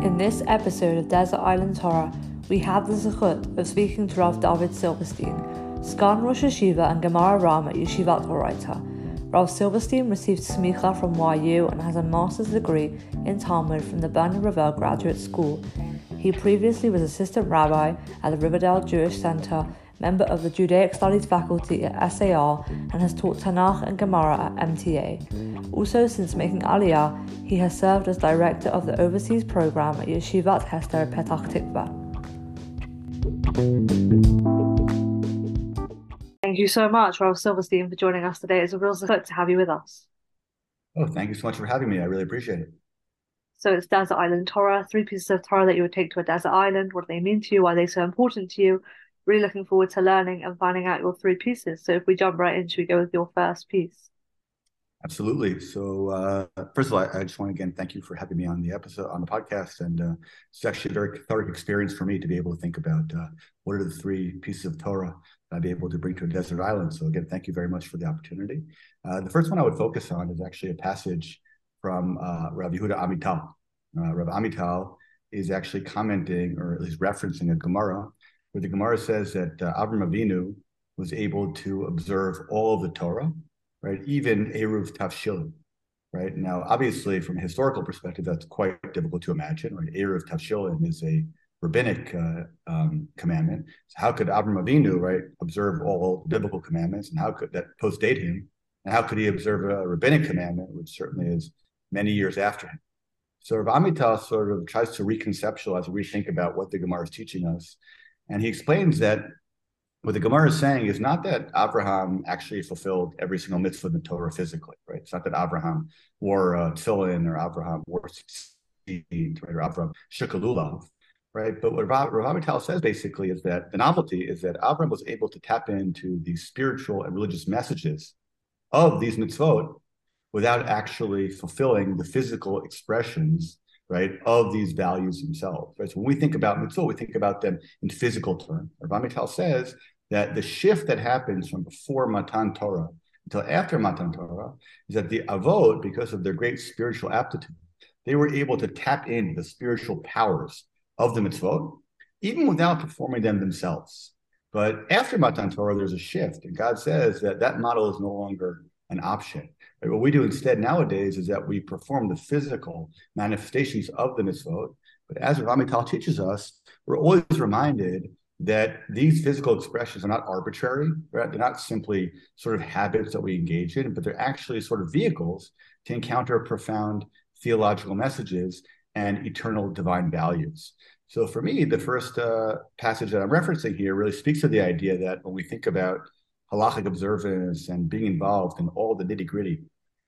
In this episode of Desert Island Torah, we have the zechut of speaking to Rav David Silverstein, Sgan Rosh Yeshiva and Gemara Ram at Yeshivat Orayta. Rav Silverstein received smicha from YU and has a master's degree in Talmud from the Bernard Revel Graduate School. He previously was assistant rabbi at the Riverdale Jewish Center member of the Judaic Studies faculty at SAR, and has taught Tanakh and Gemara at MTA. Also, since making Aliyah, he has served as director of the overseas program at Yeshivat Hesder Petach Tikva. Thank you so much, Rav Silverstein, for joining us today. It's a real pleasure to have you with us. Oh, thank you so much for having me. I really appreciate it. So it's Desert Island Torah, three pieces of Torah that you would take to a desert island. What do they mean to you? Why are they so important to you? Really looking forward to learning and finding out your three pieces. So if we jump right in, should we go with your first piece? Absolutely. So uh, first of all, I, I, just want to again thank you for having me on the episode on the podcast, and uh, it's actually a very cathartic experience for me to be able to think about uh, what are the three pieces of Torah that I'd be able to bring to a desert island. So again, thank you very much for the opportunity. Uh, the first one I would focus on is actually a passage from uh, Rav Yehuda Amital. Uh, Amital is actually commenting or at least referencing a Gemara where the Gemara says that uh, Avram Avinu was able to observe all of the Torah, right? Even Eruv Tavshilin, right? Now, obviously, from a historical perspective, that's quite difficult to imagine, right? Eruv Tavshilin is a rabbinic uh, um, commandment. So how could Avram Avinu, right, observe all biblical commandments, and how could that post-date him? And how could he observe a rabbinic commandment, which certainly is many years after him? So Rav Amital sort of tries to reconceptualize, rethink about what the Gemara is teaching us, and he explains that what the Gemara is saying is not that Abraham actually fulfilled every single mitzvah in the Torah physically, right? It's not that Abraham wore a tefillin or Abraham wore tzitzit, right? Or Abraham shook a lulav, right? But what Rav, Rav says basically is that the novelty is that Abraham was able to tap into the spiritual and religious messages of these mitzvot without actually fulfilling the physical expressions right, of these values themselves. Right. So when we think about mitzvot, we think about them in physical terms. Rav Amital says that the shift that happens from before Matan Torah until after Matan Torah is that the Avot, because of their great spiritual aptitude, they were able to tap into the spiritual powers of the mitzvot, even without performing them themselves. But after Matan Torah, there's a shift, and God says that that model is no longer an option. What we do instead nowadays is that we perform the physical manifestations of the mitzvot. But as Rav Amital teaches us, we're always reminded that these physical expressions are not arbitrary, right? They're not simply sort of habits that we engage in, but they're actually sort of vehicles to encounter profound theological messages and eternal divine values. So for me, the first uh, passage that I'm referencing here really speaks to the idea that when we think about halachic observance and being involved in all the nitty gritty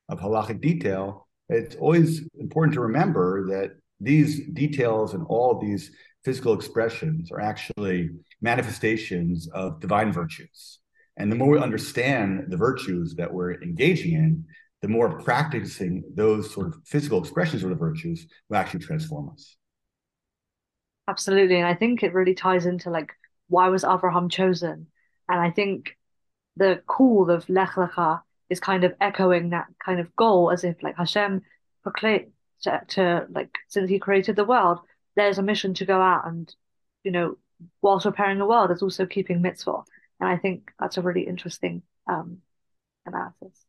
of halachic detail, it's always important to remember that these details and all these physical expressions are actually manifestations of divine virtues. And the more we understand the virtues that we're engaging in, the more practicing those sort of physical expressions of the virtues will actually transform us. Absolutely. And I think it really ties into like, why was Abraham chosen? And I think the call of Lech Lecha is kind of echoing that kind of goal as if like Hashem proclaimed to, to, like since he created the world, there's a mission to go out and, you know, whilst repairing the world, is also keeping mitzvah. And I think that's a really interesting um, analysis.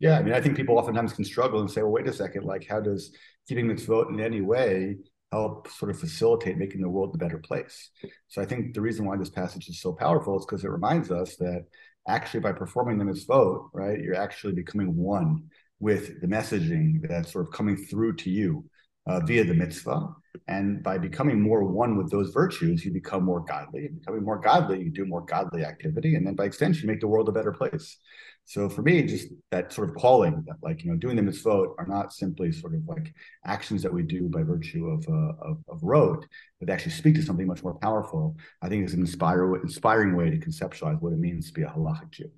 Yeah, I mean, I think people oftentimes can struggle and say, well, wait a second, like, how does keeping mitzvot in any way help sort of facilitate making the world a better place? So I think the reason why this passage is so powerful is because it reminds us that actually by performing the mitzvot, right, you're actually becoming one with the messaging that's sort of coming through to you uh, via the mitzvah. And by becoming more one with those virtues, you become more godly. And becoming more godly, you do more godly activity. And then by extension, you make the world a better place. So for me, just that sort of calling that like, you know, doing the mitzvot are not simply sort of like actions that we do by virtue of, uh, of, of rote, but they actually speak to something much more powerful. I think is an inspire, inspiring way to conceptualize what it means to be a halachic Jew.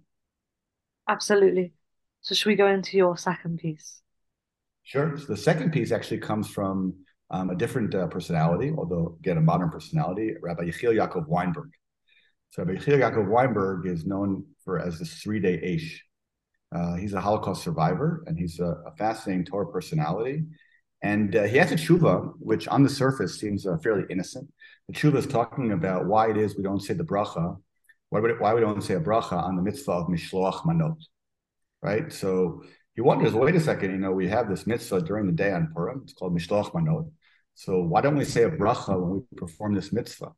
Absolutely. So should we go into your second piece? Sure. So the second piece actually comes from um, a different uh, personality, although again a modern personality, Rabbi Yechiel Yaakov Weinberg. So Yechiel Yaakov Weinberg is known for as the Sridei Eish. Uh, he's a Holocaust survivor, and he's a, a, fascinating Torah personality. And uh, he has a tshuva, which on the surface seems uh, fairly innocent. The tshuva is talking about why it is we don't say the bracha, why, would it, why we don't say a bracha on the mitzvah of mishloach manot, right? So he wonders, wait a second, you know, we have this mitzvah during the day on Purim. It's called mishloach manot. So why don't we say a bracha when we perform this mitzvah?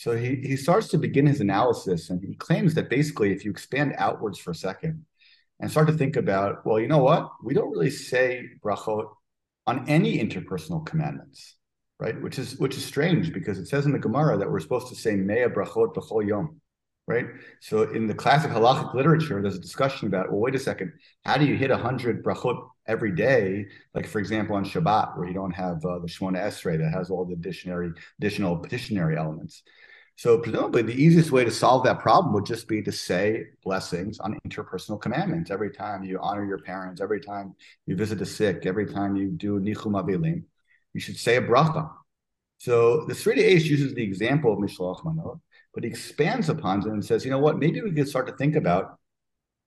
So he, he starts to begin his analysis and he claims that basically if you expand outwards for a second and start to think about, well, you know what? We don't really say brachot on any interpersonal commandments, right? Which is which is strange because it says in the Gemara that we're supposed to say mea brachot b'chol yom, right? So in the classic halachic literature, there's a discussion about, well, wait a second, how do you hit 100 brachot every day? Like, for example, on Shabbat, where you don't have uh, the Shemona Esrei that has all the additionary, additional petitionary elements. So presumably the easiest way to solve that problem would just be to say blessings on interpersonal commandments. Every time you honor your parents, every time you visit the sick, every time you do nichum avilim, you should say a bracha. So the Sridei Eish uses the example of Mishloach Manot, but he expands upon it and says, you know what, maybe we could start to think about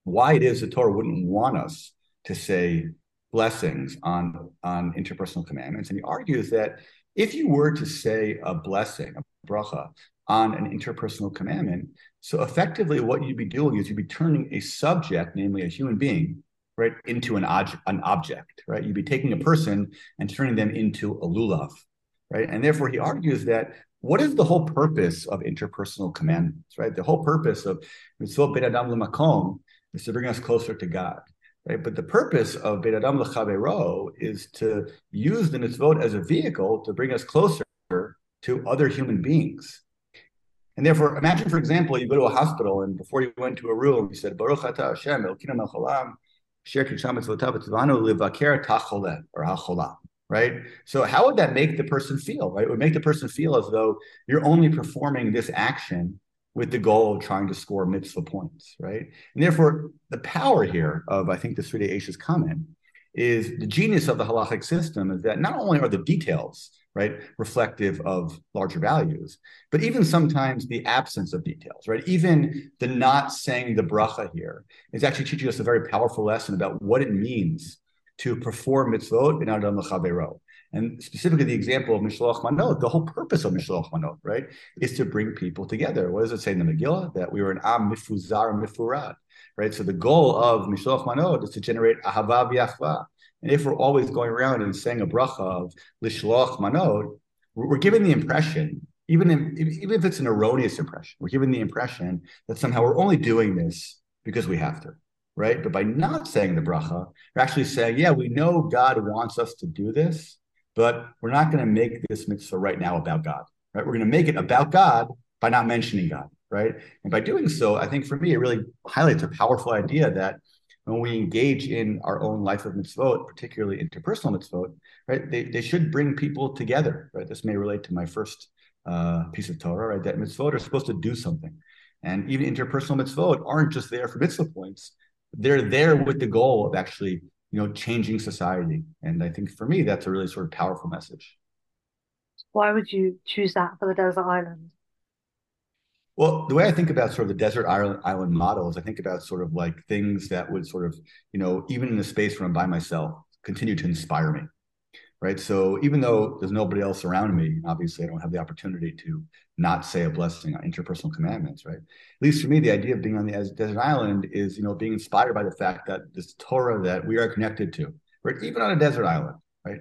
why it is the Torah wouldn't want us to say blessings on, on interpersonal commandments. And he argues that if you were to say a blessing, a bracha, on an interpersonal commandment. So effectively, what you'd be doing is you'd be turning a subject, namely a human being, right, into an, object, an object, right? You'd be taking a person and turning them into a lulav, right? And therefore, he argues that what is the whole purpose of interpersonal commandments, right? The whole purpose of mitzvot Bein Adam L'Makom is to bring us closer to God, right? But the purpose of Bein Adam L'Chavero is to use the mitzvot as a vehicle to bring us closer to other human beings, and therefore, imagine, for example, you go to a hospital and before you went to a room, you said, Baruch Ata Hashem, Elkinu melcholam, Sher kisham livaker tachole, or hachola, right? So how would that make the person feel, right? It would make the person feel as though you're only performing this action with the goal of trying to score mitzvah points, right? And therefore, the power here of, I think, the Sridei Eish's comment is the genius of the halachic system is that not only are the details right reflective of larger values but even sometimes the absence of details right even the not saying the bracha here is actually teaching us a very powerful lesson about what it means to perform mitzvot in adam l'chavero and specifically the example of Mishloach Manot, the whole purpose of Mishloach Manot, right, is to bring people together. What does it say in the Megillah? That we were an Am Mifuzar Mifurad, right? So the goal of Mishloach Manot is to generate Ahava V'Yachva, and if we're always going around and saying a bracha of lishloach manod, we're giving the impression, even if, even if it's an erroneous impression, we're giving the impression that somehow we're only doing this because we have to, right? But by not saying the bracha, we're actually saying, yeah, we know God wants us to do this, but we're not going to make this mitzvah right now about God, right? We're going to make it about God by not mentioning God, right? And by doing so, I think for me, it really highlights a powerful idea that when we engage in our own life of mitzvot, particularly interpersonal mitzvot, right, they, they should bring people together, right? This may relate to my first uh, piece of Torah, right? That mitzvot are supposed to do something. And even interpersonal mitzvot aren't just there for mitzvah points. They're there with the goal of actually, you know, changing society. And I think for me, that's a really sort of powerful message. Why would you choose that for the desert island? Well, the way I think about sort of the desert island, island model is I think about sort of like things that would sort of, you know, even in the space where I'm by myself, continue to inspire me. Right. So even though there's nobody else around me, obviously I don't have the opportunity to not say a blessing on interpersonal commandments. Right. At least for me, the idea of being on the desert island is, you know, being inspired by the fact that this Torah that we are connected to, right, even on a desert island, right,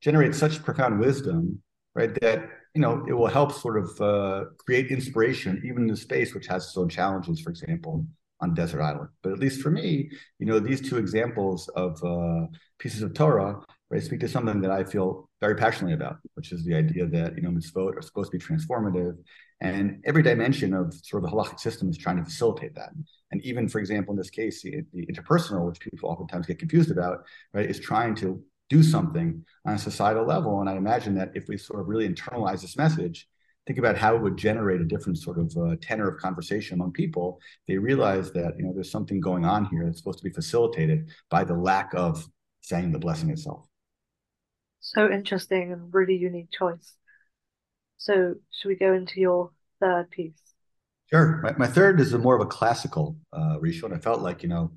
generates such profound wisdom, right, that you know, it will help sort of uh, create inspiration, even in the space which has its own challenges, for example, on Desert Island. But at least for me, you know, these two examples of uh, pieces of Torah, right, speak to something that I feel very passionately about, which is the idea that, you know, mitzvot are supposed to be transformative. And every dimension of sort of the halachic system is trying to facilitate that. And even, for example, in this case, the, the interpersonal, which people oftentimes get confused about, right, is trying to do something on a societal level. And I imagine that if we sort of really internalize this message, think about how it would generate a different sort of uh, tenor of conversation among people. They realize that you know there's something going on here that's supposed to be facilitated by the lack of saying the blessing itself. So interesting and really unique choice. So should we go into your third piece? Sure. My, my third is a more of a classical uh, and I felt like you know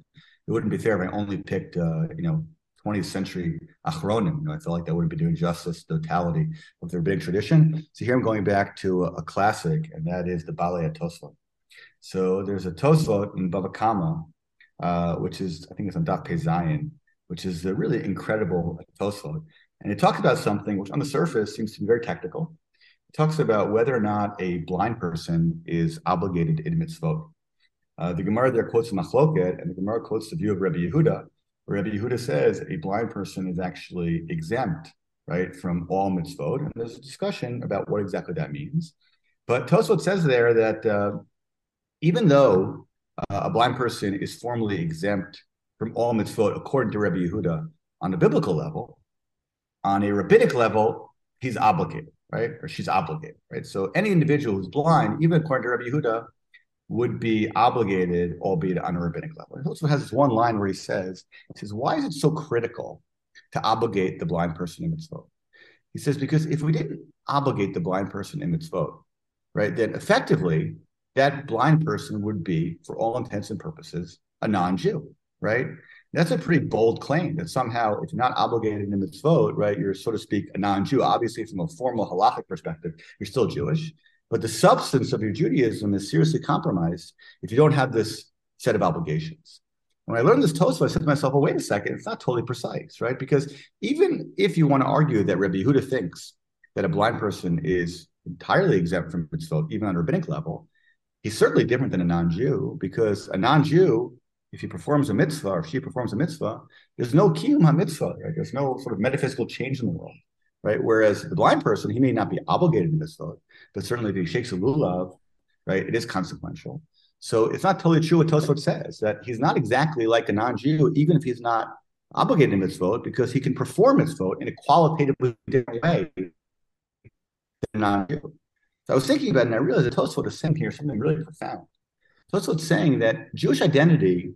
it wouldn't be fair if I only picked uh, you know 20th century achronim. You know, I feel like that wouldn't be doing justice to the totality of the rabbinic tradition. So here I'm going back to a, a classic, and that is the Baalei Tosfot. So there's a Tosfot in Bava Kama, uh, which is I think it's on Daf Pei Zayin, which is a really incredible Tosfot, and it talks about something which on the surface seems to be very technical. It talks about whether or not a blind person is obligated in mitzvot. Uh, the Gemara there quotes Machloket, and the Gemara quotes the view of Rabbi Yehuda, Rabbi Yehuda says a blind person is actually exempt, right, from all mitzvot. And there's a discussion about what exactly that means. But Tosfot says there that uh, even though uh, a blind person is formally exempt from all mitzvot according to Rabbi Yehuda on a biblical level, on a rabbinic level, he's obligated, right? Or she's obligated, right? So any individual who's blind, even according to Rabbi Yehuda, would be obligated, albeit on a rabbinic level. He also has this one line where he says, he says, why is it so critical to obligate the blind person in mitzvot? He says, because if we didn't obligate the blind person in mitzvot, right, then effectively that blind person would be, for all intents and purposes, a non-Jew, right? That's a pretty bold claim that somehow, if you're not obligated in mitzvot, right, you're so to speak a non-Jew. Obviously, from a formal halachic perspective, you're still Jewish, but the substance of your Judaism is seriously compromised if you don't have this set of obligations. When I learned this Tosfot, I said to myself, well, wait a second, it's not totally precise, right? Because even if you want to argue that Rabbi Yehuda thinks that a blind person is entirely exempt from mitzvot, even on a rabbinic level, he's certainly different than a non-Jew because a non-Jew, if he performs a mitzvah or she performs a mitzvah, there's no kiyum ha-mitzvah, right? There's no sort of metaphysical change in the world right? Whereas the blind person, he may not be obligated this thought, but certainly if he shakes a lulav, right, it is consequential. So it's not totally true what Tosfot says that he's not exactly like a non-Jew, even if he's not obligated in mitzvot, because he can perform mitzvot in a qualitatively different way than a non-Jew. So I was thinking about it, and I realized that Tosfot is saying here something really profound. Tosfot's saying that Jewish identity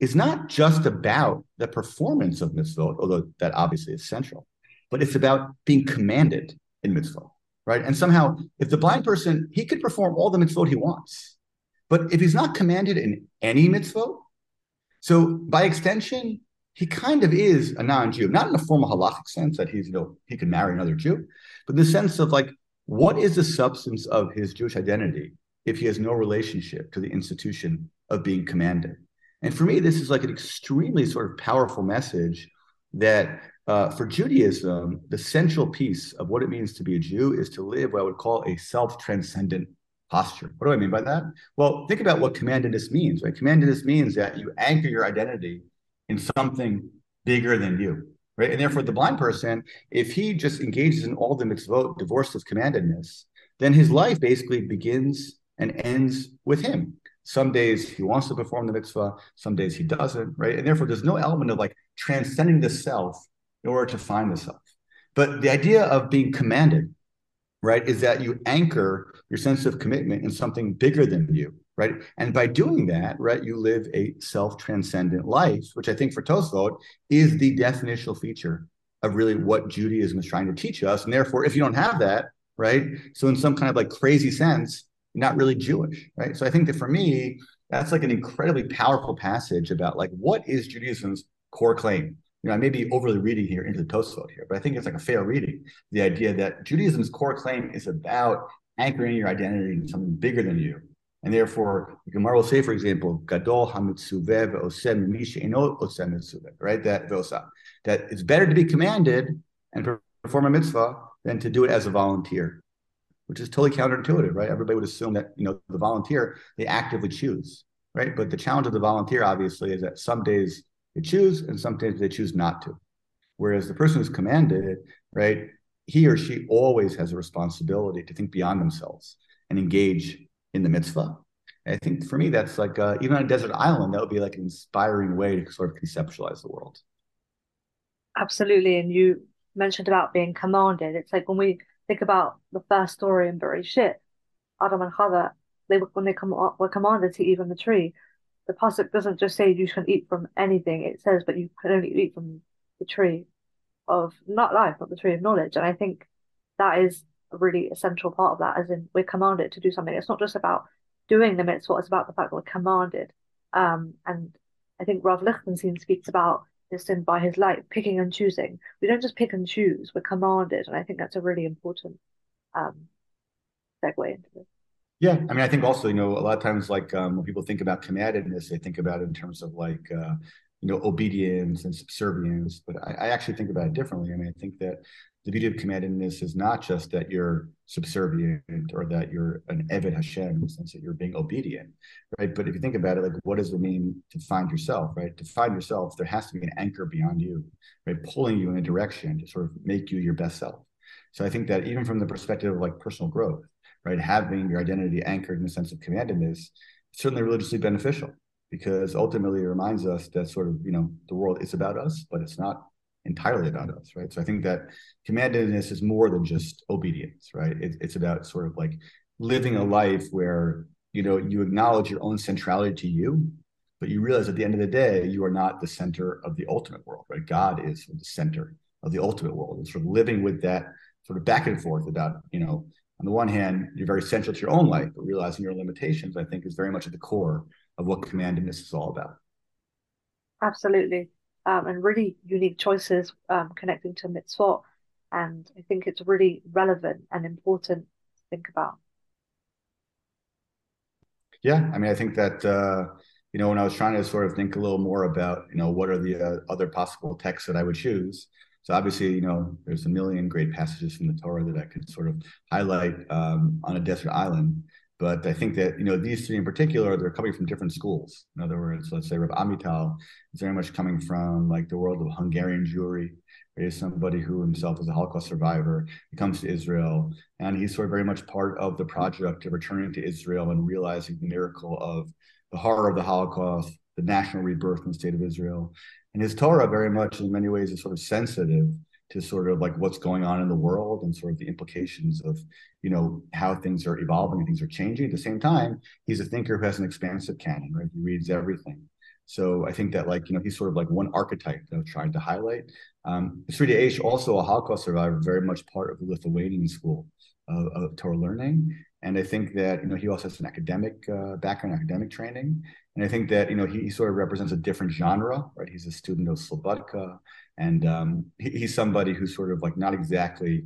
is not just about the performance of mitzvot, although that obviously is central but it's about being commanded in mitzvah, right? And somehow, if the blind person, he could perform all the mitzvot he wants, but if he's not commanded in any mitzvah, so by extension, he kind of is a non-Jew, not in a formal halachic sense that he's, you know, he can marry another Jew, but in the sense of like, what is the substance of his Jewish identity if he has no relationship to the institution of being commanded? And for me, this is like an extremely sort of powerful message that uh, for Judaism, the central piece of what it means to be a Jew is to live what I would call a self transcendent posture. What do I mean by that? Well, think about what commandedness means, right? Commandedness means that you anchor your identity in something bigger than you, right? And therefore, the blind person, if he just engages in all the mitzvot divorced of commandedness, then his life basically begins and ends with him. Some days he wants to perform the mitzvah, some days he doesn't, right? And therefore, there's no element of like transcending the self in order to find the self. But the idea of being commanded, right, is that you anchor your sense of commitment in something bigger than you, right? And by doing that, right, you live a self-transcendent life, which I think for Tosfot is the definitional feature of really what Judaism is trying to teach us. And therefore, if you don't have that, right, so in some kind of like crazy sense, you're not really Jewish, right? So I think that for me, that's like an incredibly powerful passage about like what is Judaism's core claim? You know, I may be overly reading here into the Tosfot here, but I think it's like a fair reading. The idea that Judaism's core claim is about anchoring your identity in something bigger than you. And therefore, the Gemara will say, for example, Gadol hamitzuvev osem eno osem Mitzvah, right? That vosa, uh, that it's better to be commanded and perform a mitzvah than to do it as a volunteer, which is totally counterintuitive, right? Everybody would assume that you know the volunteer they actively choose, right? But the challenge of the volunteer, obviously, is that some days they choose, and sometimes they choose not to. Whereas the person who's commanded, it, right, he or she always has a responsibility to think beyond themselves and engage in the mitzvah. And I think for me, that's like uh, even on a desert island, that would be like an inspiring way to sort of conceptualize the world. Absolutely, and you mentioned about being commanded. It's like when we think about the first story in Bereshit, Adam and Chava, they when they come were commanded to eat from the tree the pasuk doesn't just say you can eat from anything. It says, but you can only eat from the tree of not life, not the tree of knowledge. And I think that is a really essential part of that, as in we're commanded to do something. It's not just about doing the mitzvah; it's about the fact that we're commanded. Um, and I think Rav Lichtenstein speaks about discerned by his light, picking and choosing. We don't just pick and choose, we're commanded. And I think that's a really important um, segue into this. Yeah, I mean, I think also, you know, a lot of times, like um, when people think about commandedness, they think about it in terms of like, uh, you know, obedience and subservience. But I, I, actually think about it differently. I mean, I think that the beauty of commandedness is not just that you're subservient or that you're an Eved Hashem in the sense that you're being obedient, right? But if you think about it, like, what does it mean to find yourself, right? To find yourself, there has to be an anchor beyond you, right? Pulling you in a direction to sort of make you your best self. So I think that even from the perspective of like personal growth, right? Having your identity anchored in the sense of commandedness, is certainly religiously beneficial because ultimately it reminds us that sort of, you know, the world is about us, but it's not entirely about us, right? So I think that commandedness is more than just obedience, right? It, it's about sort of like living a life where, you know, you acknowledge your own centrality to you, but you realize at the end of the day, you are not the center of the ultimate world, right? God is the center of the ultimate world. And sort of living with that sort of back and forth about, you know, on the one hand, you're very central to your own life, but realizing your limitations, I think, is very much at the core of what commandedness is all about. Absolutely. Um, and really unique choices um, connecting to mitzvot. And I think it's really relevant and important to think about. Yeah, I mean, I think that uh, you know when I was trying to sort of think a little more about you know what are the uh, other possible texts that I would choose, so obviously, you know, there's a million great passages from the Torah that I could sort of highlight um, on a desert island. But I think that you know these three in particular, they're coming from different schools. In other words, let's say Rav Amital is very much coming from like the world of Hungarian Jewry. He's somebody who himself is a Holocaust survivor. He comes to Israel, and he's sort of very much part of the project of returning to Israel and realizing the miracle of the horror of the Holocaust, the national rebirth in the state of Israel, and his Torah very much in many ways is sort of sensitive to sort of like what's going on in the world and sort of the implications of you know how things are evolving and things are changing. At the same time he's a thinker who has an expansive canon right? He reads everything. So i think that like you know he's sort of like one archetype that i'm trying to highlight. Um Sridei Eish, also a holocaust survivor very much part of the lithuanian school of, of torah learning. And I think that you know he also has an academic uh, background, academic training, and I think that you know he, he, sort of represents a different genre, right? He's a student of Slobodka, and um, he, he's somebody who's sort of like not exactly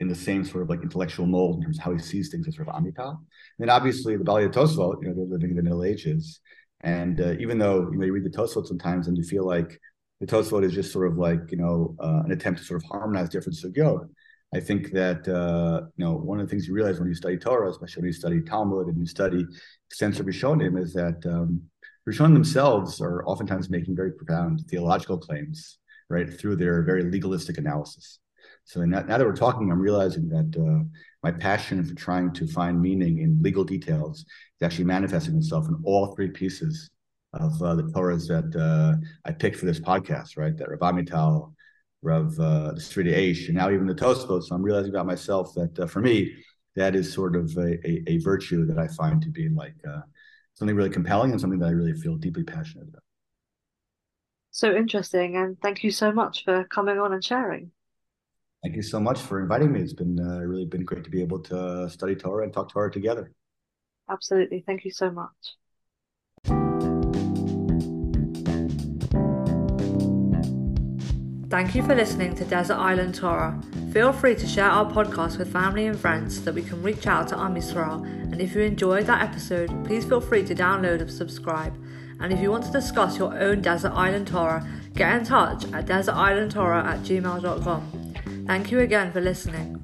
in the same sort of like intellectual mold in terms of how he sees things as sort of Amital. And then obviously the Baalei Tosfot, you know, they're living in the Middle Ages, and uh, even though you know you read the Tosfot sometimes and you feel like the Tosfot is just sort of like you know uh, an attempt to sort of harmonize different sugyot I think that uh, you know one of the things you realize when you study Torah, especially when you study Talmud and you study extensive Rishonim, is that um, Rishonim themselves are oftentimes making very profound theological claims, right, through their very legalistic analysis. So now, that we're talking, I'm realizing that uh, my passion for trying to find meaning in legal details is actually manifesting itself in all three pieces of uh, the Torahs that uh, I picked for this podcast, right? That Rav Amital, Rav uh, the Sridei Eish, and now even the Tosfot. So I'm realizing about myself that uh, for me, that is sort of a, a, a, virtue that I find to be like uh, something really compelling and something that I really feel deeply passionate about. So interesting, and thank you so much for coming on and sharing. Thank you so much for inviting me. It's been uh, really been great to be able to study Torah and talk Torah together. Absolutely, thank you so much. Thank you for listening to Desert Island Torah. Feel free to share our podcast with family and friends so that we can reach out to Am Yisrael. And if you enjoyed that episode, please feel free to download and subscribe. And if you want to discuss your own Desert Island Torah, get in touch at desertislandtorah at gmail.com. Thank you again for listening.